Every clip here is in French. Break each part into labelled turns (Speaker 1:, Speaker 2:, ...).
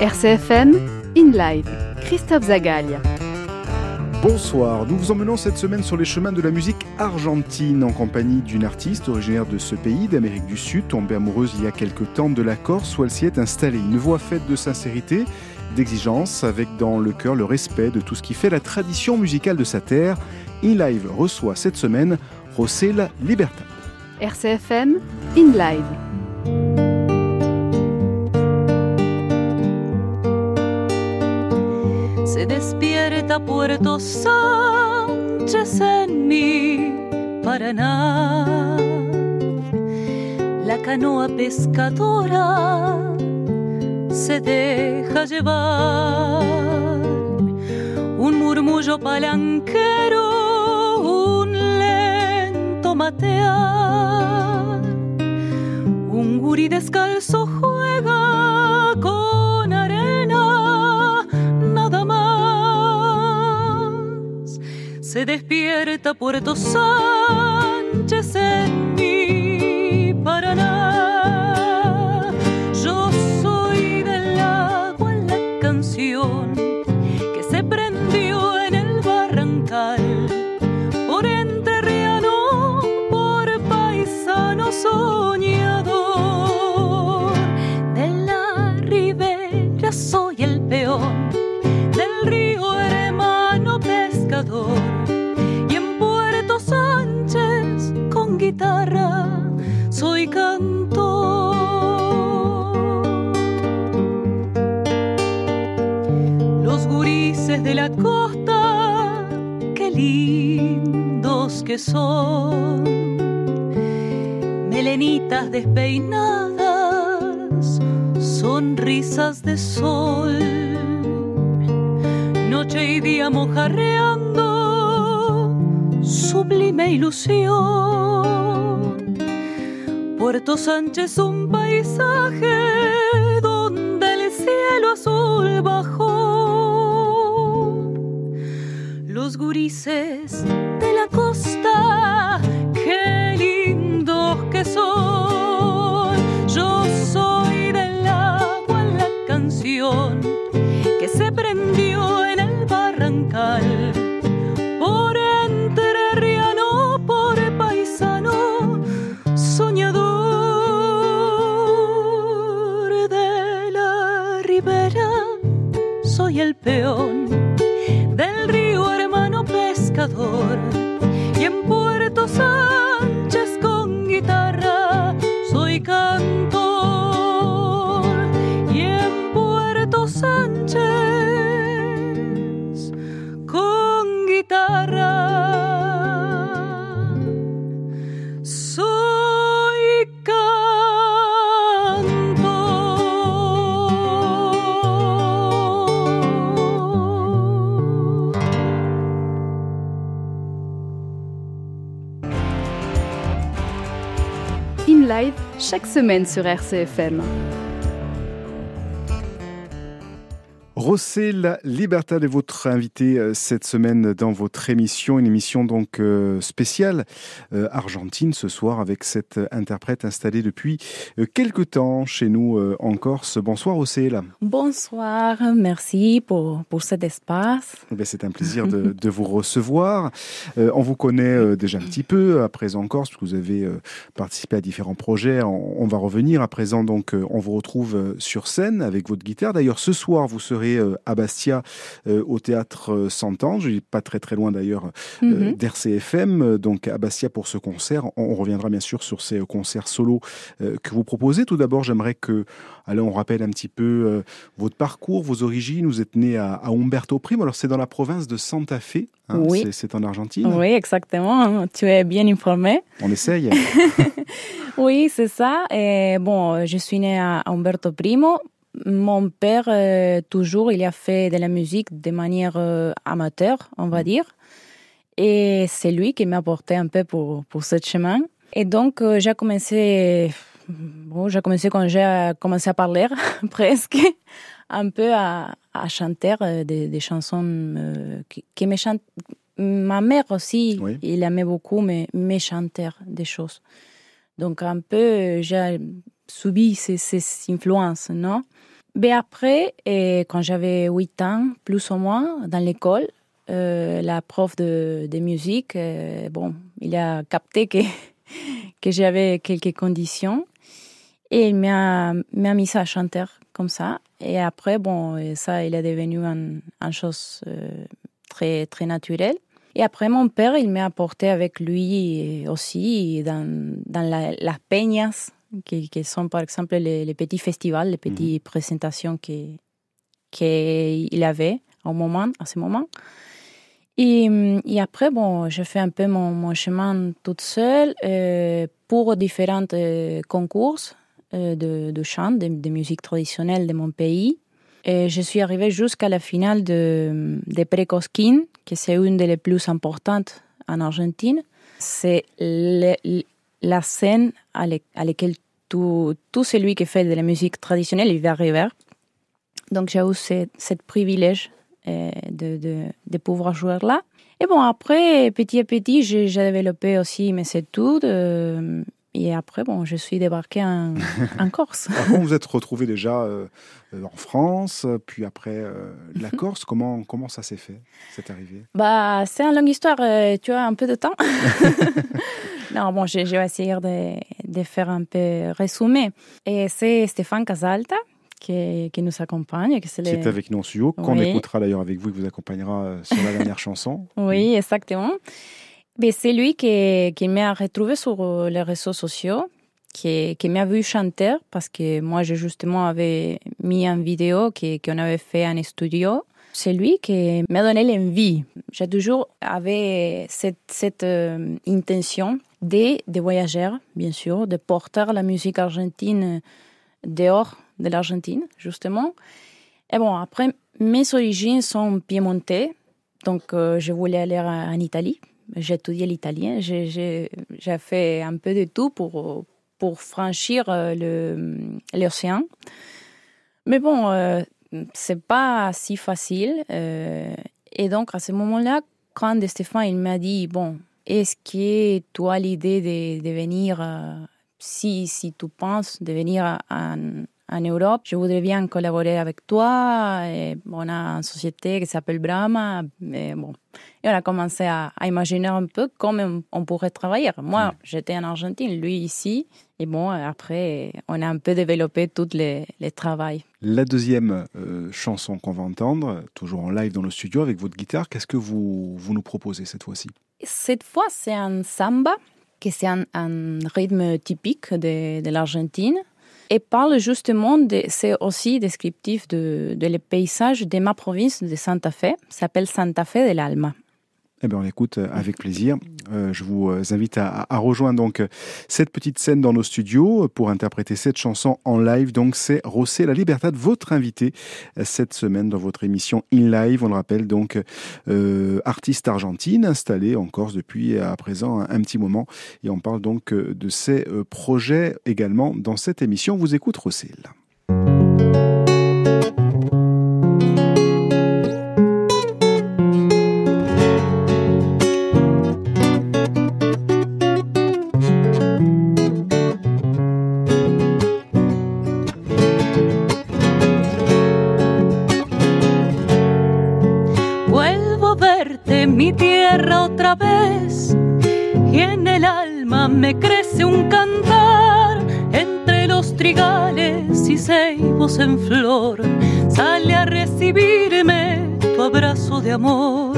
Speaker 1: RCFM, In Live, Christophe Zagalia.
Speaker 2: Bonsoir, nous vous emmenons cette semaine sur les chemins de la musique argentine en compagnie d'une artiste originaire de ce pays, d'Amérique du Sud, tombée amoureuse il y a quelques temps de la Corse où elle s'y est installée. Une voix faite de sincérité, d'exigence, avec dans le cœur le respect de tout ce qui fait la tradition musicale de sa terre. In Live reçoit cette semaine Rosella Libertad.
Speaker 1: RCFM, In Live.
Speaker 3: Se despierta Puerto Sánchez en mi Paraná. La canoa pescadora se deja llevar. Un murmullo palanquero, un lento matear. Un gurí descalzo Se despierta Puerto Sánchez en mi sonrisas de sol. Noche y día mojarreando, sublime ilusión. Puerto Sánchez un paisaje donde el cielo azul bajó. Los gurises de la costa, qué lindos que son. Por entrerriano, por paisano, soñador de la ribera, soy el peón del río hermano pescador. Y en Puerto Sánchez con guitarra soy cantor.
Speaker 1: Chaque semaine sur RCFM.
Speaker 2: Rossella Libertad est votre invité euh, cette semaine dans votre émission, une émission donc euh, spéciale euh, argentine ce soir avec cette interprète installée depuis quelque temps chez nous en Corse. Bonsoir Rossella.
Speaker 4: Bonsoir, merci pour, pour cet espace.
Speaker 2: Eh C'est un plaisir de, de vous recevoir. On vous connaît déjà un petit peu à présent en Corse, parce que vous avez participé à différents projets. On, on va revenir. À présent, donc, on vous retrouve sur scène avec votre guitare. D'ailleurs, ce soir, vous serez euh, à Bastia euh, au théâtre euh, Santange, pas très très loin d'ailleurs
Speaker 4: Mhm.
Speaker 2: d'RCFM. Donc, à Bastia pour ce concert. On, reviendra bien sûr sur ces concerts solo que vous proposez. Tout d'abord, j'aimerais que, allez, on rappelle un petit peu votre parcours, vos origines. Vous êtes né à, à Umberto Primo. Alors, c'est dans la province de Santa Fe. hein,
Speaker 4: Oui.
Speaker 2: c'est- en Argentine.
Speaker 4: Oui, exactement. Tu es bien informé.
Speaker 2: On essaye.
Speaker 4: Oui, c'est ça. Et bon, je suis née à Umberto Primo. Mon père, euh, toujours, il a fait de la musique de manière euh, amateur, on va dire. Et c'est lui qui m'a porté un peu pour, pour ce chemin. Et donc, euh, j'ai commencé, bon, j'ai commencé quand j'ai commencé à parler, presque, un peu à, à chanter des, des chansons qui, qui me chantent. Ma mère aussi,
Speaker 2: Oui.
Speaker 4: il aimait beaucoup me, me chanter des choses. Donc, un peu, j'ai subi ces, ces influences, non? Mais après, et quand j'avais 8 ans, plus ou moins, dans l'école, euh, la prof de, musique, euh, bon, il a capté que, que j'avais quelques conditions et il m'a mis à chanter comme ça. Et après, bon, ça, il est devenu une un chose euh, très, très naturelle. Et après, mon père, il m'a apporté avec lui aussi dans, dans la, las peñas, qui, qui sont par exemple les, les petits festivals, les petites présentations qu'il avait au moment, à ce moment. Et, et après, bon, je fais un peu mon, mon chemin toute seule euh, pour différents euh, concours euh, de, de chant, de, de musique traditionnelle de mon pays. Et je suis arrivée jusqu'à la finale de, de Precosquín, que c'est une des plus importantes en Argentine. C'est la scène à, le- à laquelle tout, tout celui qui fait de la musique traditionnelle, il va arriver. Donc j'ai eu ce, privilège euh, de, de, de pouvoir jouer là. Et bon, après, petit à petit, j'ai développé aussi mes études. euh, et après, bon, je suis débarquée en, en Corse.
Speaker 2: Alors, comment vous êtes retrouvé déjà euh, euh, en France, puis après euh, la Corse Comment, comment ça s'est fait, cette arrivée?
Speaker 4: Bah, c'est une longue histoire, euh, tu as un peu de temps. non, bon, je, je vais essayer de, de faire un peu résumé. Et c'est Stéphane Casalta qui, qui nous accompagne.
Speaker 2: Qui est avec nous en studio, qu'on
Speaker 4: Oui.
Speaker 2: écoutera d'ailleurs avec vous, qui vous accompagnera euh, sur la dernière chanson.
Speaker 4: Oui, exactement. Mais c'est lui qui, qui m'a retrouvé sur euh, les réseaux sociaux, qui, qui m'a vu chanter parce que moi, j'ai justement avait mis une vidéo qu'on avait fait en studio. C'est lui qui m'a donné l'envie. J'ai toujours avait cette, euh, intention de, de voyager, bien sûr, de porter la musique argentine dehors de l'Argentine, justement. Et bon, après, mes origines sont piémontaises, donc euh, je voulais aller en Italie. J'ai étudié l'italien, j'ai- fait un peu de tout pour, pour franchir euh, l'océan. Mais bon, c'est pas si facile. euh, et donc, à ce moment-là, quand Stéphane il m'a dit, bon, est-ce que tu as l'idée de, de venir, euh, si, si tu penses de venir en, en Europe, je voudrais bien collaborer avec toi. Et on a une société qui s'appelle Brahma. Et, bon. et on a commencé à, à imaginer un peu comment on pourrait travailler. Moi, j'étais en Argentine, lui ici. Et bon, après, on a un peu développé tout les, les travail.
Speaker 2: La deuxième euh, chanson qu'on va entendre, toujours en live dans le studio avec votre guitare, qu'est-ce que vous, vous nous proposez cette fois-ci?
Speaker 4: Cette fois, c'est un samba, que c'est un, un rythme typique de, de l'Argentine. Et parle justement, de, c'est aussi descriptif de, de les paysages de ma province de Santa Fe, s'appelle Santa Fe de l'Alma.
Speaker 2: Eh bien, on l'écoute euh, avec plaisir. Euh, je vous euh, invite à, rejoindre donc cette petite scène dans nos studios pour interpréter cette chanson en live. Donc, c'est Rossé La Libertad, votre invité cette semaine dans votre émission In Live. On le rappelle donc, artiste argentine installée en Corse depuis à présent un, petit moment. Et on parle donc de ses projets également dans cette émission. On vous écoute Rossé.
Speaker 3: Vez, y en el alma me crece un cantar entre los trigales y ceibos en flor. Sale a recibirme tu abrazo de amor.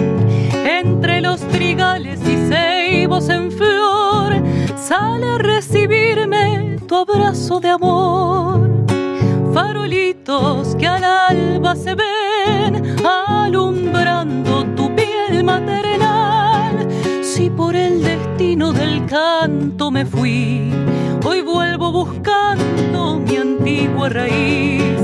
Speaker 3: Entre los trigales y ceibos en flor, sale a recibirme tu abrazo de amor farolitos que al alba se ven alumbrando por el destino del canto me fui, hoy vuelvo buscando mi antigua raíz.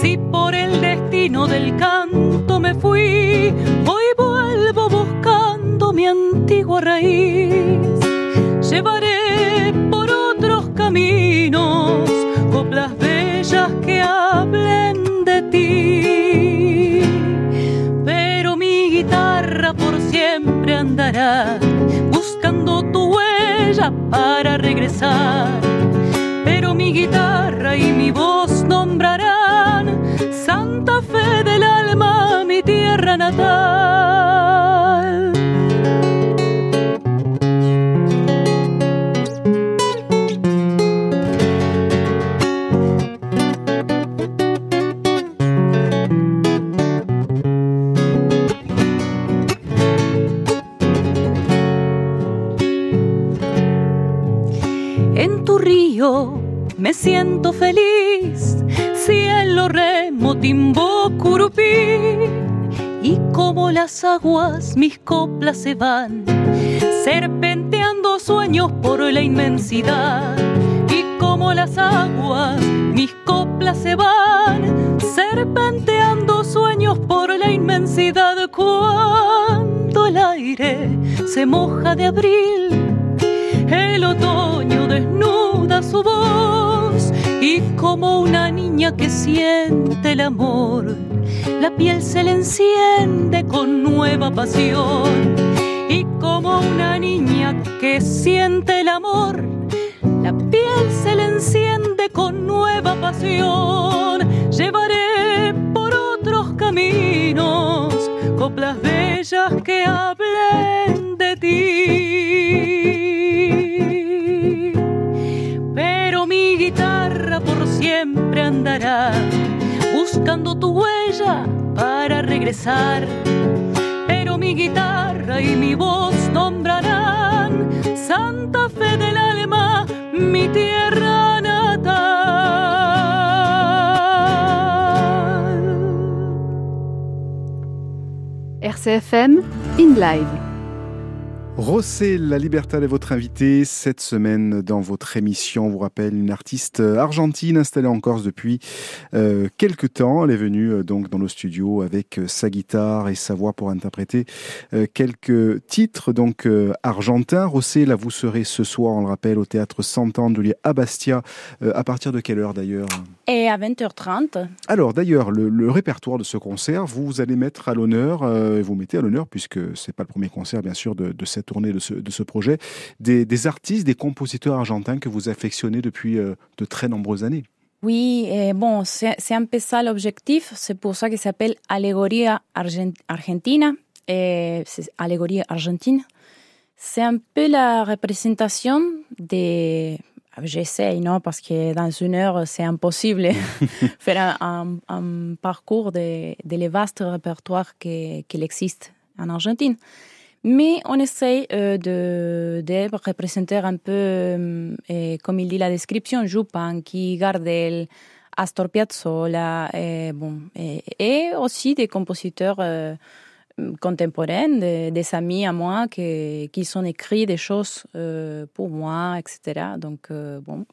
Speaker 3: Si por el destino del canto me fui, hoy vuelvo buscando mi antigua raíz. Llevaré por otros caminos coplas bellas que hablen de ti. Pero mi guitarra por siempre andará para regresar. Pero mi guitarra y mi voz nombrarán Santa Fe del alma, mi tierra natal. Las aguas mis coplas se van, serpenteando sueños por la inmensidad, y como las aguas mis coplas se van, serpenteando sueños por la inmensidad, cuando el aire se moja de abril, el otoño desnuda su voz. Y como una niña que siente el amor, la piel se le enciende con nueva pasión. Y como una niña que siente el amor, la piel se le enciende con nueva pasión. Llevaré por otros caminos coplas bellas que hablen de ti. Pero mi guitarra por siempre andará buscando tu huella para regresar. Pero mi guitarra y mi voz nombrarán Santa Fe del alma, mi tierra natal.
Speaker 1: RCFM in live.
Speaker 2: Rossé La Libertad est votre invité cette semaine dans votre émission. On vous rappelle une artiste argentine installée en Corse depuis euh, quelques temps. Elle est venue euh, donc dans nos studios avec euh, sa guitare et sa voix pour interpréter euh, quelques titres donc argentins. Rossé, là vous serez ce soir, on le rappelle, au théâtre Sant'Andoli à Bastia. À partir de quelle heure d'ailleurs?
Speaker 4: Et à 20h30,
Speaker 2: Alors d'ailleurs, le, le répertoire de ce concert, vous allez mettre à l'honneur, vous mettez à l'honneur, puisque c'est pas le premier concert bien sûr de, de cette tournée, de ce, de ce projet, des, des artistes, des compositeurs argentins que vous affectionnez depuis euh, de très nombreuses années.
Speaker 4: oui, et bon, c'est un peu ça l'objectif. C'est pour ça qu'il s'appelle Allegoria Argen- Argentina. Et c'est Allégorie argentine. C'est un peu la représentation des. J'essaye, non, parce que dans une heure, c'est impossible de faire un, un- un parcours de, de vastes répertoires qui, qui existe en Argentine. Mais on essaye euh, de, de représenter un peu, euh, et comme il dit la description, Yupanqui, Gardel, Astor Piazzolla, et, bon, et, et aussi des compositeurs euh, contemporains, des, des amis à moi qui, qui sont écrits des choses pour moi, etc. Donc, bon,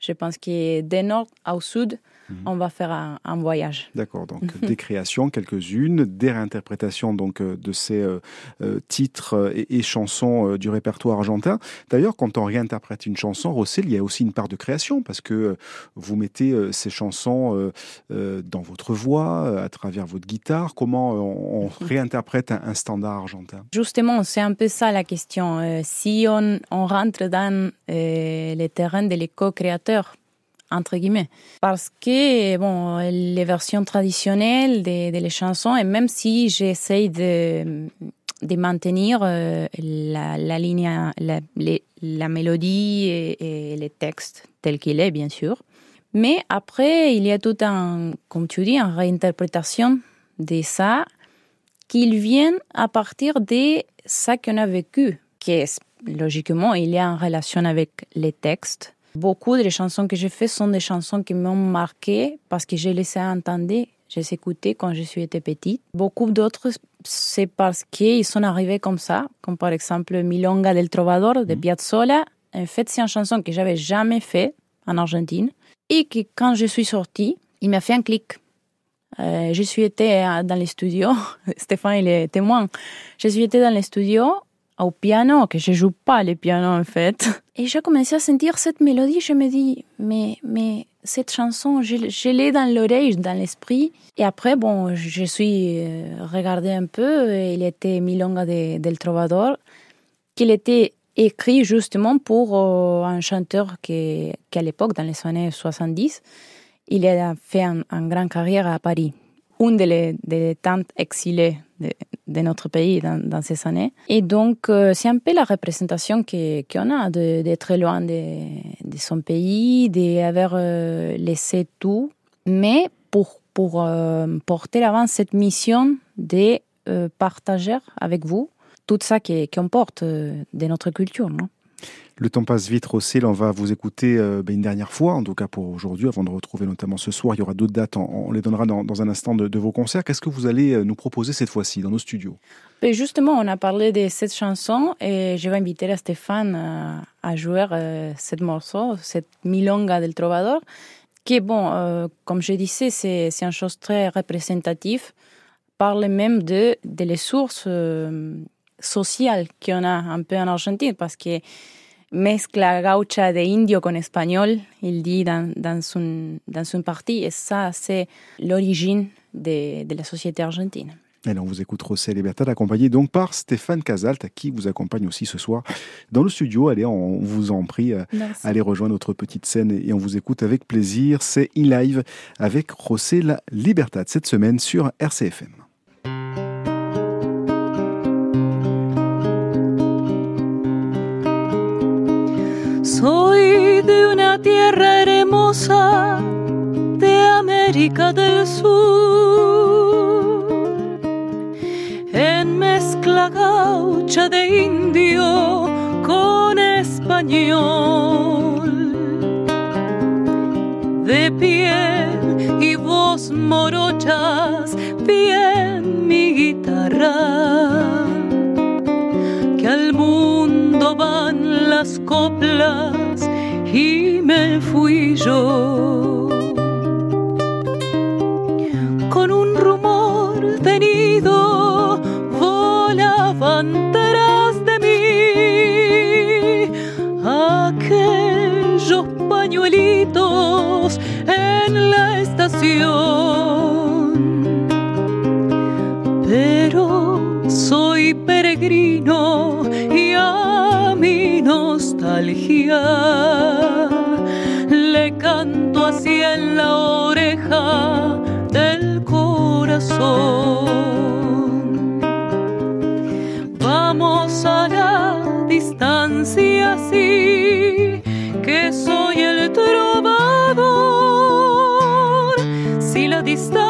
Speaker 4: je pense que de nord au sud, on va faire un, un voyage.
Speaker 2: D'accord, donc des créations, quelques-unes, des réinterprétations donc euh, de ces euh, euh, titres et, et chansons euh, du répertoire argentin. D'ailleurs, quand on réinterprète une chanson, Rossel, il y a aussi une part de création parce que euh, vous mettez ces chansons dans votre voix, à travers votre guitare. Comment on, on réinterprète un, un standard argentin?
Speaker 4: Justement, c'est un peu ça la question. Si on, on rentre dans euh, le terrain de entre guillemets. Parce que, bon, les versions traditionnelles des de les chansons, et même si j'essaye de, de maintenir euh, la, ligne, la, la mélodie et, les textes tels qu'il est, bien sûr. Mais après, il y a tout un, comme tu dis, une réinterprétation de ça qu'ils viennent à partir de ça qu'on a vécu, qui est logiquement, il y a en relation avec les textes. Beaucoup des chansons que j'ai faites sont des chansons qui m'ont marqué parce que je les ai entendues, je les ai écoutées quand je suis été petite. Beaucoup d'autres, c'est parce qu'ils sont arrivés comme ça, comme par exemple Milonga del Trovador de Piazzolla. En fait, c'est une chanson que j'avais jamais fait en Argentine et que quand je suis sortie, il m'a fait un clic. Euh, je suis été euh, dans les studios, Stéphane il est témoin. Je suis été dans les studios au piano, que je joue pas le piano en fait. Et j'ai commencé à sentir cette mélodie, je me dis, mais, mais cette chanson, je, l'ai dans l'oreille, dans l'esprit. Et après, bon, je suis euh, regardé un peu, et il était Milonga de, del Trovador, qu'il était écrit justement pour euh, un chanteur qui, à l'époque, dans les années 70, il a fait un, un grand carrière à Paris. une des, des tantes exilées de, notre pays dans, ces années. Et donc, euh, c'est un peu la représentation qu'on a d'être loin de, son pays, d'avoir euh, laissé tout, mais pour, pour euh, porter avant cette mission de partager avec vous tout ça qu'on porte euh, de notre culture.
Speaker 2: Le temps passe vite, Rossel. On va vous écouter euh, ben, une dernière fois, en tout cas pour aujourd'hui, avant de retrouver notamment ce soir. Il y aura d'autres dates, on, les donnera dans, un instant de, vos concerts. Qu'est-ce que vous allez euh, nous proposer cette fois-ci dans nos studios?
Speaker 4: Ben Justement, on a parlé de cette chanson et je vais inviter Stéphane à, jouer euh, cette morceau, cette Milonga del Trovador, qui, bon, comme je disais, c'est, c'est une chose très représentative. Parle même de, de les sources sociales qu'on a un peu en Argentine, parce que mezcla gaucha de indio con espagnol, il dit dans, dans, son, dans son parti, et ça, c'est l'origine de, de, la société argentine.
Speaker 2: Et on vous écoute Rossé Libertad, accompagné donc par Stéphane Casalt, qui vous accompagne aussi ce soir dans le studio. Allez, on vous en prie, euh, allez rejoindre notre petite scène et on vous écoute avec plaisir. C'est In Live avec Rossé Libertad cette semaine sur RCFM.
Speaker 3: Tierra hermosa de América del Sur, en mezcla gaucha de indio con español, de piel y voz morochas, bien mi guitarra. Que al mundo van las coplas y me fui yo. Con un rumor venido volaban tras de mí aquellos pañuelitos en la estación. Pero soy peregrino nostalgia le canto así en la oreja del corazón. Vamos a la distancia, sí, que soy el trovador. Si la distancia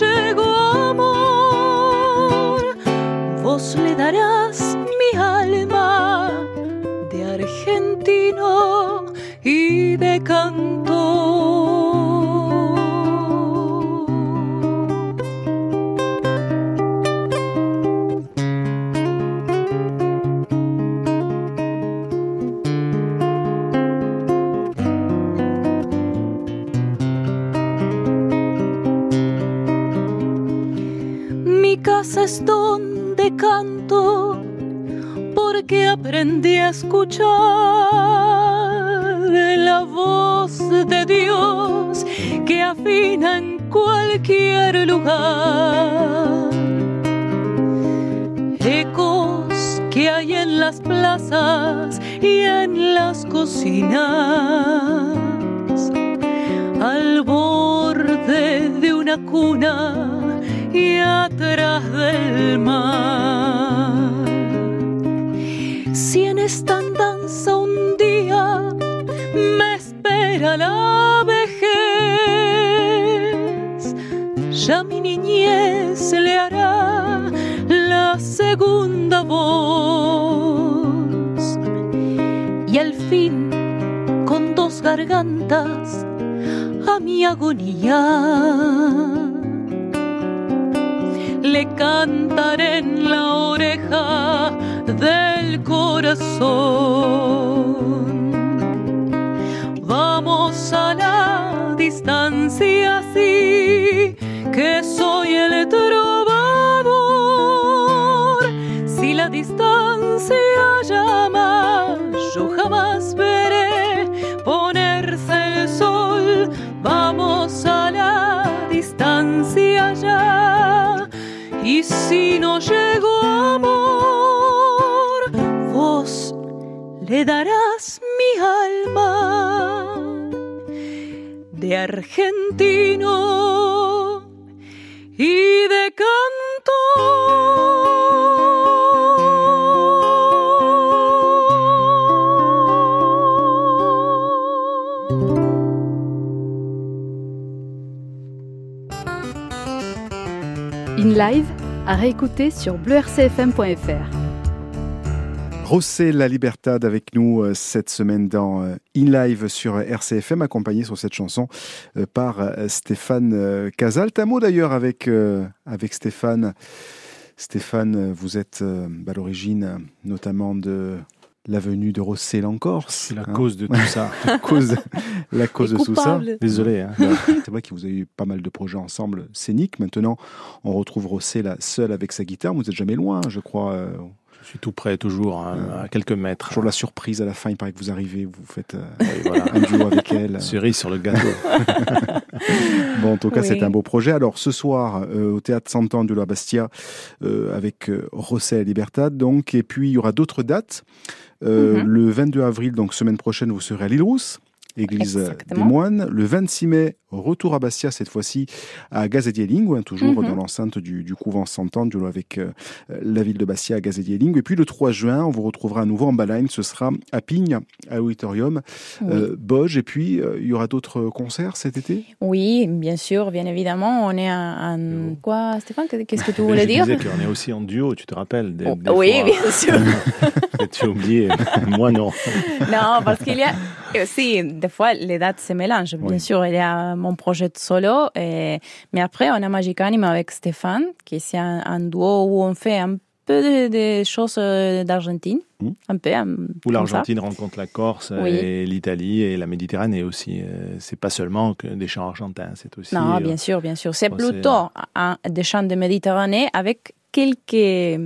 Speaker 3: si no llego amor, vos le darás Es donde canto porque aprendí a escuchar la voz de Dios que afina en cualquier lugar. Ecos que hay en las plazas y en las cocinas. Al borde de una cuna y del mar. Si en esta andanza un día me espera la vejez, ya mi niñez le hará la segunda voz. Y al fin, con dos gargantas, a mi agonía le cantaré en la oreja del corazón. Vamos a la distancia, si no llegó amor, vos le darás mi alma de argentino y de cantor.
Speaker 1: In Live à réécouter sur bleurcfm.fr.
Speaker 2: José La Libertad avec nous euh, cette semaine dans euh, In Live sur RCFM, accompagné sur cette chanson euh, par Stéphane Casal. Un mot d'ailleurs avec, avec Stéphane. Stéphane, vous êtes à l'origine notamment de la venue de Rossel en Corse.
Speaker 5: C'est la hein. cause de tout ça.
Speaker 2: la cause, la cause de tout ça.
Speaker 5: Désolé. Hein.
Speaker 2: C'est vrai que vous avez eu pas mal de projets ensemble scéniques. Maintenant, on retrouve Rossel seul avec sa guitare. Vous n'êtes jamais loin, je crois. Euh,
Speaker 5: je suis tout près, toujours, hein, à quelques mètres.
Speaker 2: Toujours la surprise à la fin, il paraît que vous arrivez, vous faites euh, un duo avec elle.
Speaker 5: Cerise sur le gâteau.
Speaker 2: bon, en tout cas, c'est un beau projet. Alors, ce soir, euh, au Théâtre Santan de la Bastia, avec Rossel Libertad, donc, et puis il y aura d'autres dates. Euh, mhm. Le 22 avril, donc semaine prochaine, vous serez à l'île Église des moines. Le 26 mai, retour à Bastia, cette fois-ci à Gazedier-Ling, toujours mhm. dans l'enceinte du, du, couvent Sant'Angelo avec euh, la ville de Bastia à Gazedier-Ling. Et puis le 3 juin, on vous retrouvera à nouveau en Balagne, ce sera à Pigne, à Auditorium, euh, Boge. Et puis, il y aura d'autres concerts cet été?
Speaker 4: Oui, bien sûr, bien évidemment. On est en... Quoi, Stéphane Qu'est-ce que tu voulais dire?
Speaker 5: Je disais qu'on est aussi en duo, tu te rappelles
Speaker 4: des, oh, Oui, bien sûr.
Speaker 5: tu as oublié, moi non.
Speaker 4: Non, parce qu'il y a aussi, des fois, les dates se mélangent. Bien sûr, il y a mon projet de solo, et... mais après, on a Magic Anime avec Stéphane, qui est un, un duo où on fait un peu de, choses euh, d'Argentine, hmm. un peu.
Speaker 5: Où l'Argentine rencontre la Corse et l'Italie et la Méditerranée aussi. Euh, c'est pas seulement que des chants argentins, c'est aussi.
Speaker 4: Non, bien sûr, bien sûr. C'est plutôt des chants de Méditerranée avec quelques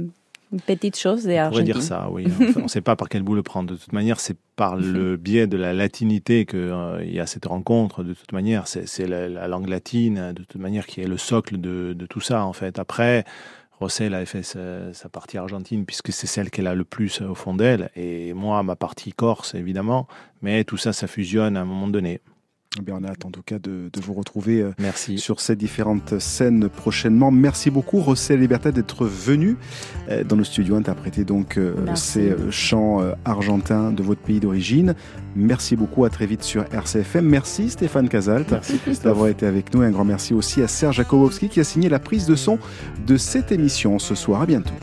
Speaker 4: petite chose des
Speaker 5: On pourrait dire ça, oui. on ne sait pas par quel bout le prendre. De toute manière, c'est par le biais de la latinité qu'il euh, y a cette rencontre. De toute manière, c'est la, langue latine, de toute manière, qui est le socle de, tout ça, en fait. Après, Rossel a fait sa, partie argentine, puisque c'est celle qu'elle a le plus au fond d'elle. Et moi, ma partie corse, évidemment. Mais tout ça, ça fusionne à un moment donné.
Speaker 2: Eh on a hâte en tout cas de, vous retrouver euh,
Speaker 5: Merci.
Speaker 2: sur ces différentes scènes prochainement. Merci beaucoup, Rossel Liberté, d'être venu euh, dans le studio interpréter donc euh, ces chants argentins de votre pays d'origine. Merci beaucoup, à très vite sur RCFM. Merci Stéphane Casalt d'avoir été avec nous. Et un grand merci aussi à Serge Jakobowski qui a signé la prise de son de cette émission ce soir. À bientôt.